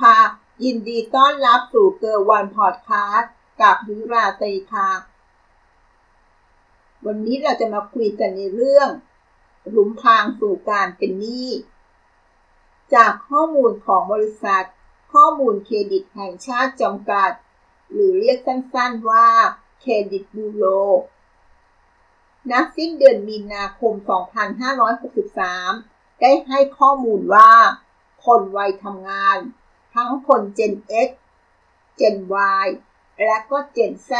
ค่ะ ยินดีต้อนรับสู่เกอร์วันพอดคาสต์กับยุราตรีค่ะ วันนี้เราจะมาคุยกันในเรื่อง หลุมพรางสู่การเป็นหนี้ จากข้อมูลของบริษัท ข้อมูลเครดิตแห่งชาติจำกัด หรือเรียกสั้นๆว่าเครดิตบูโรนักสิ้นเดือนมีนาคม 2563 ได้ให้ข้อมูลว่า คนวัยทำงาน ทั้งคน Gen X Gen Y และก็ Gen Z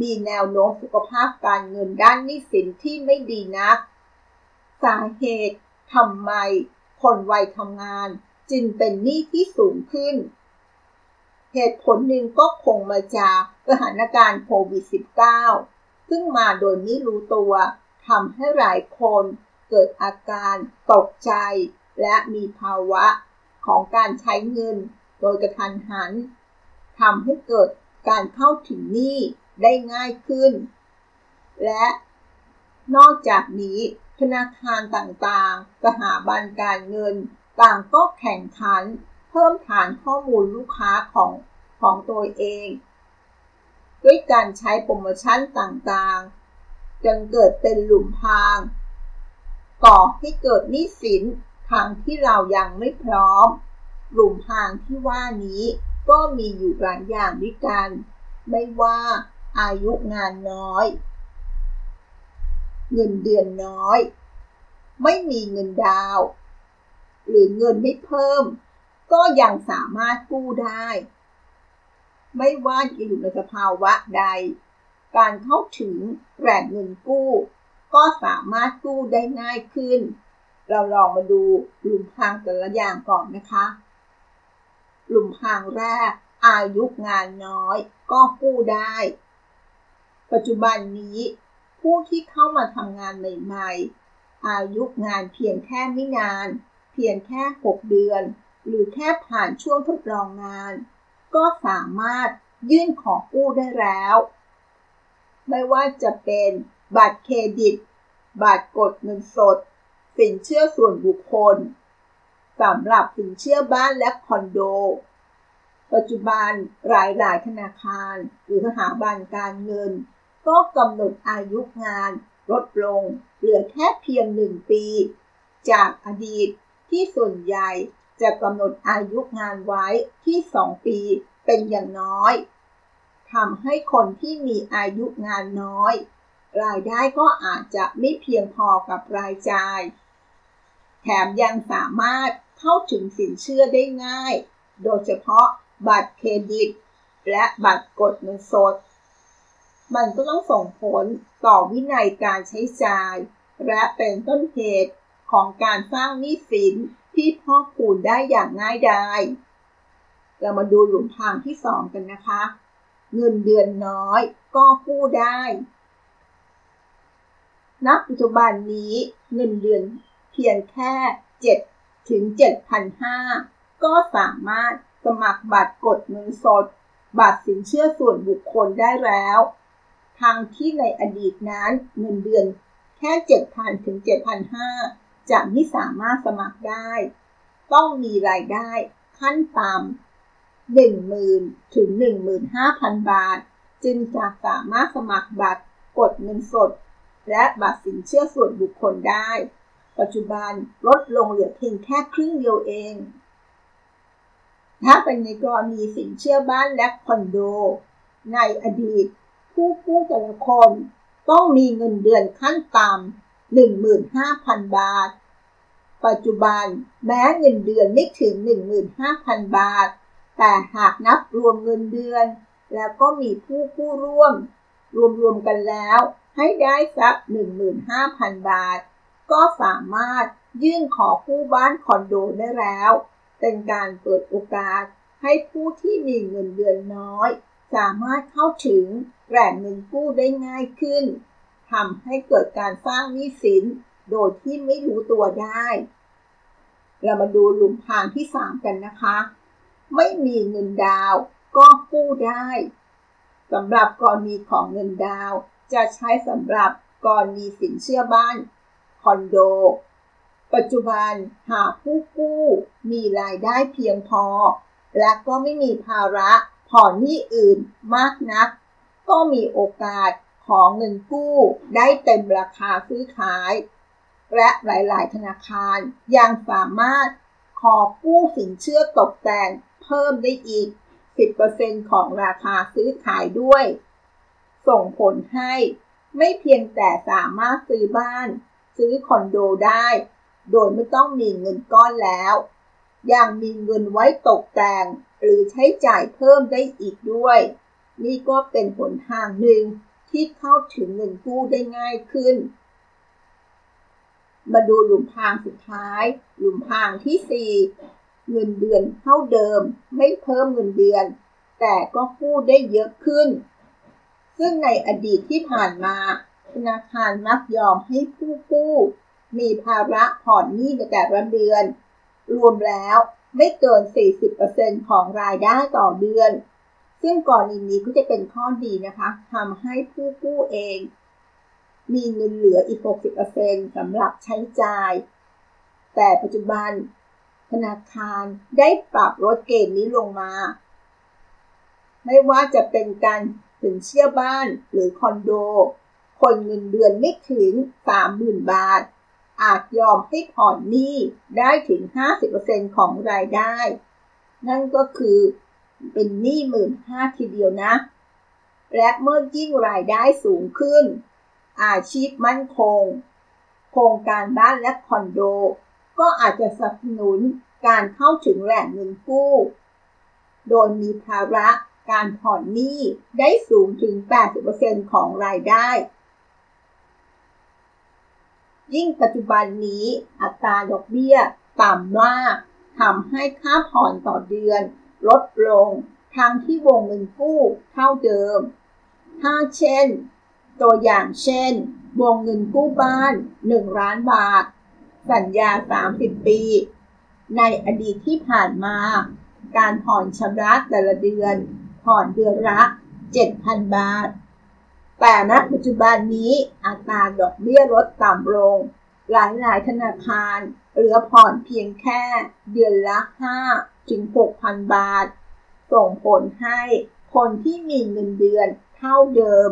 มีแนวโน้มสุขภาพการเงินด้านหนี้สินที่ไม่ดีนัก สาเหตุทำไมคนวัยทำงานจึงเป็นหนี้ที่สูงขึ้น เหตุผลหนึ่งก็คงมาจากสถานการณ์โควิด -19 ซึ่งมาโดยไม่รู้ตัวทำให้หลายคนเกิดอาการตกใจ และมีภาวะ ของการใช้เงินโดยกระทันหันทำให้เกิดการเข้าถึงหนี้ได้ง่ายขึ้น และนอกจากนี้ธนาคารต่างๆ สถาบันการเงิน ต่างก็แข่งขัน เพิ่มฐานข้อมูลลูกค้าของของตัวเอง ด้วยการใช้โปรโมชั่นต่างๆ จนเกิดเป็นหลุมพราง ก่อให้เกิดหนี้สิน ทางที่เรายังไม่พร้อมหลุมพางที่ว่านี้ก็มีอยู่หลายอย่างด้วยกัน ไม่ว่าอายุงานน้อย เงินเดือนน้อย ไม่มีเงินดาว หรือเงินไม่เพิ่ม ก็ยังสามารถกู้ได้ ไม่ว่าจะอยู่ในสภาวะใด การเข้าถึงแหล่งเงินกู้ ก็สามารถกู้ได้ง่ายขึ้น เราลองมาดูหลุมพรางแต่ละอย่างก่อนนะคะกลุ่มพางแรก อายุงานน้อย ก็กู้ได้ ปัจจุบันนี้ ผู้ที่เข้ามาทำงานใหม่ ๆ อายุงานเพียงแค่ไม่นาน เพียงแค่ 6 เดือน หรือแค่ผ่านช่วงทดลองงาน ก็สามารถยื่นขอกู้ได้แล้ว ไม่ว่าจะเป็นบัตรเครดิต บัตรกดเงินสด สินเชื่อส่วนบุคคลสำหรับสินเชื่อบ้านและคอนโด ปัจจุบันหลายๆธนาคาร หรือสถาบันการเงิน ก็กำหนดอายุงาน ลดลง เหลือแค่เพียงหนึ่งปี จากอดีตที่ส่วนใหญ่จะกำหนดอายุงานไว้ที่2ปีเป็นอย่างน้อยทำให้คนที่มีอายุงานน้อย รายได้ก็อาจจะไม่เพียงพอกับรายจ่าย แถมยังสามารถเข้าถึงสินเชื่อได้ง่าย โดยเฉพาะบัตรเครดิต และบัตรกดเงินสด มันก็ต้องส่งผลต่อวินัยการใช้จ่าย และเป็นต้นเหตุของการสร้างหนี้สินที่พ่อคูณได้อย่างง่ายดายเรามาดูหลุมทางที่สองกันนะคะ เงินเดือนน้อยก็กู้ได้ณปัจจุบันนี้เงินเดือน พียงแค่ 7 ถึง 7,500 ก็สามารถสมัครบัตรกดเงินสด บัตรสินเชื่อส่วนบุคคลได้แล้วทางที่ในอดีตนั้นเงินเดือนแค่ 7,000 ถึง 7,500 จะไม่สามารถสมัครได้ ต้องมีรายได้ขั้นต่ำ10,000 ถึง 15,000 บาท จึงจะสามารถสมัครบัตรกดเงินสด และบัตรสินเชื่อส่วนบุคคลได้ ปัจจุบันลดลงเหลือเพียงแค่ครึ่งเดียวเอง ถ้าเป็นในกรณีสินเชื่อบ้านและคอนโด ในอดีต ผู้กู้แต่ละคนต้องมีเงินเดือนขั้นต่ำ15,000 บาท ปัจจุบันแม้เงินเดือนไม่ถึง 15,000 บาท แต่หากนับรวมเงินเดือน แล้วก็มีผู้กู้ร่วม รวมๆกันแล้วให้ได้สัก 15,000 บาท ก็สามารถยื่นขอกู้บ้านคอนโดได้แล้ว เป็นการเปิดโอกาสให้ผู้ที่มีเงินเดือนน้อย สามารถเข้าถึงแหล่งเงินกู้ได้ง่ายขึ้นทำให้เกิดการสร้างหนี้สินโดยที่ไม่รู้ตัวได้ เรามาดูหลุมพรางที่ 3 กันนะคะ ไม่มีเงินดาวก็กู้ได้สำหรับกรณีของเงินดาวจะใช้สำหรับกรณีสินเชื่อบ้าน อนโด ปัจจุบันหากผู้กู้มีรายได้เพียงพอ และก็ไม่มีภาระผ่อนหนี้อื่นมากนัก ก็มีโอกาสของเงินกู้ได้เต็มราคาซื้อขาย และหลาย ๆ ธนาคารยังสามารถขอกู้สินเชื่อตกแต่งเพิ่มได้อีก 10%ของราคาซื้อขายด้วย ส่งผลให้ไม่เพียงแต่สามารถซื้อบ้าน ซื้อคอนโดได้ โดยไม่ต้องมีเงินก้อนแล้ว ยังมีเงินไว้ตกแต่งหรือใช้จ่ายเพิ่มได้อีกด้วย นี่ก็เป็นผลทางหนึ่งที่เข้าถึงเงินกู้ได้ง่ายขึ้น มาดูหลุมพรางสุดท้าย หลุมพรางที่ 4 เงินเดือนเท่าเดิม ไม่เพิ่มเงินเดือน แต่ก็กู้ได้เยอะขึ้น ซึ่งในอดีตที่ผ่านมา ธนาคารมักยอมให้ผู้กู้ มีภาระผ่อนหนี้ในแต่ละเดือน รวมแล้วไม่เกิน 40%ของรายได้ต่อเดือน ซึ่งกรณีนี้ก็จะเป็นข้อดีนะคะทำให้ผู้กู้เอง มีเงินเหลืออีก 60%สำหรับใช้จ่าย แต่ปัจจุบัน ธนาคารได้ปรับลดเกณฑ์นี้ลงมา ไม่ว่าจะเป็นการสินเชื่อบ้านหรือคอนโด คนเงินเดือนไม่ถึง 30,000 บาท อาจยอมให้ผ่อนหนี้ได้ถึง 50%ของรายได้ นั่นก็คือเป็นหนี้หมื่นห้าทีเดียวนะ และเมื่อยิ่งรายได้สูงขึ้น อาชีพมั่นคง โครงการบ้านและคอนโด ก็อาจจะสนับสนุนการเข้าถึงแหล่งเงินกู้ โดยมีภาระการผ่อนหนี้ได้สูงถึง 80%ของรายได้ ยิ่งปัจจุบันนี้อัตราดอกเบี้ยต่ำมากทำให้ค่าผ่อนต่อเดือน ลดลงทั้งที่วงเงินกู้เท่าเดิม ถ้าเช่น ตัวอย่างเช่น วงเงินกู้บ้าน 1 ล้านบาท สัญญา 30 ปี ในอดีตที่ผ่านมา การผ่อนชำระแต่ละเดือน ผ่อนเดือนละ 7,000 บาท แต่ณปัจจุบันนี้อัตราดอกเบี้ยลดต่ำลง หลายหลายธนาคารเหลือผ่อนเพียงแค่เดือนละ 5 ถึง 6,000 บาท ส่งผลให้คนที่มีเงินเดือนเท่าเดิม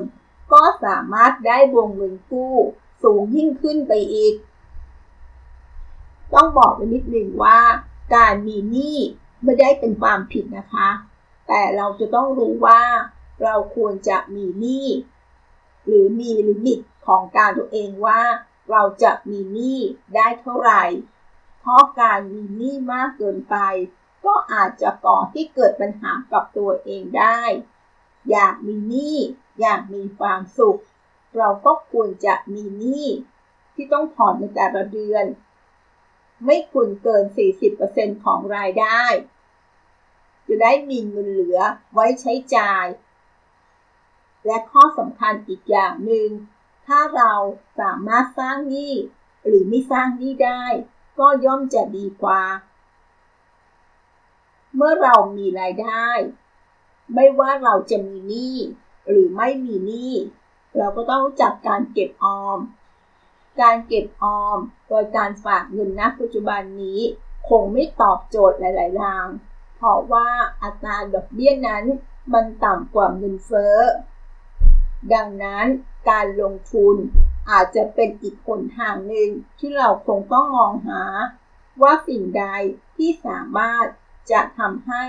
ก็สามารถได้วงเงินกู้สูงยิ่งขึ้นไปอีก ต้องบอกไว้นิดหนึ่งว่า การมีหนี้ไม่ได้เป็นความผิดนะคะ แต่เราจะต้องรู้ว่าเราควรจะมีหนี้ หรือมีลิมิตของการตัวเองว่า เราจะมีหนี้ได้เท่าไหร่ เพราะการมีหนี้มากเกินไป ก็อาจจะก่อให้เกิดปัญหากับตัวเองได้ อยากมีหนี้อยากมีความสุข เราก็ควรจะมีหนี้ที่ต้องผ่อนในแต่ละเดือน ไม่ควรเกิน 40%ของรายได้ จะได้มีเงินเหลือไว้ใช้จ่าย และข้อสำคัญอีกอย่างหนึ่ง ถ้าเราสามารถสร้างหนี้หรือไม่สร้างหนี้ได้ ก็ย่อมจะดีกว่า เมื่อเรามีรายได้ ไม่ว่าเราจะมีหนี้หรือไม่มีหนี้เราก็ต้องจักการเก็บออม การเก็บออมโดยการฝากเงินณปัจจุบันนี้ คงไม่ตอบโจทย์หลายๆทาง เพราะว่าอัตราดอกเบี้ยนั้นมันต่ำกว่าเงินเฟ้อ ดังนั้นการลงทุนอาจจะเป็นอีกหนทางหนึ่งที่เราคงต้องมองหา ว่าสิ่งใดที่สามารถจะทำให้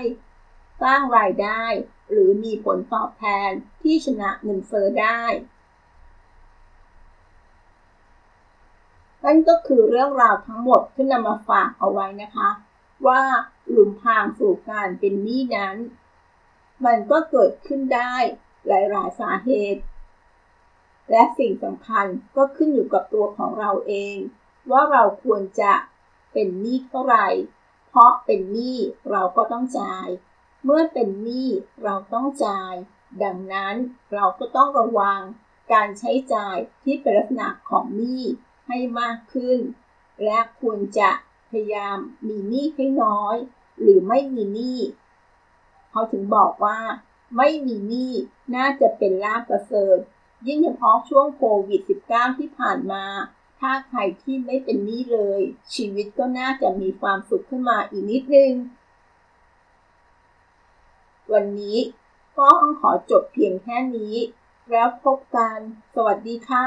สร้างรายได้ หรือมีผลตอบแทนที่ชนะเงินเฟ้อได้ นั่นก็คือเรื่องราวทั้งหมดที่นำมาฝากเอาไว้นะคะ ว่าหลุมพรางสู่การเป็นหนี้นั้น มันก็เกิดขึ้นได้ หลายๆ สาเหตุ และสิ่งสำคัญก็ขึ้นอยู่กับตัวของเราเอง ว่าเราควรจะเป็นหนี้เท่าไหร่ เพราะเป็นหนี้เราก็ต้องจ่าย เมื่อเป็นหนี้เราต้องจ่าย ดังนั้นเราก็ต้องระวังการใช้จ่ายที่เป็นลักษณะของหนี้ให้มากขึ้น และควรจะพยายามมีหนี้ให้น้อย หรือไม่มีหนี้เขาถึงบอกว่า ไม่มีหนี้ น่าจะเป็นลาภประเสริฐ ยิ่งเฉพาะช่วงโควิด -19 ที่ผ่านมา ถ้าใครที่ไม่เป็นหนี้เลย ชีวิตก็น่าจะมีความสุขขึ้นมาอีกนิดนึง วันนี้ก็ต้องขอจบเพียงแค่นี้ แล้วพบกัน สวัสดีค่ะ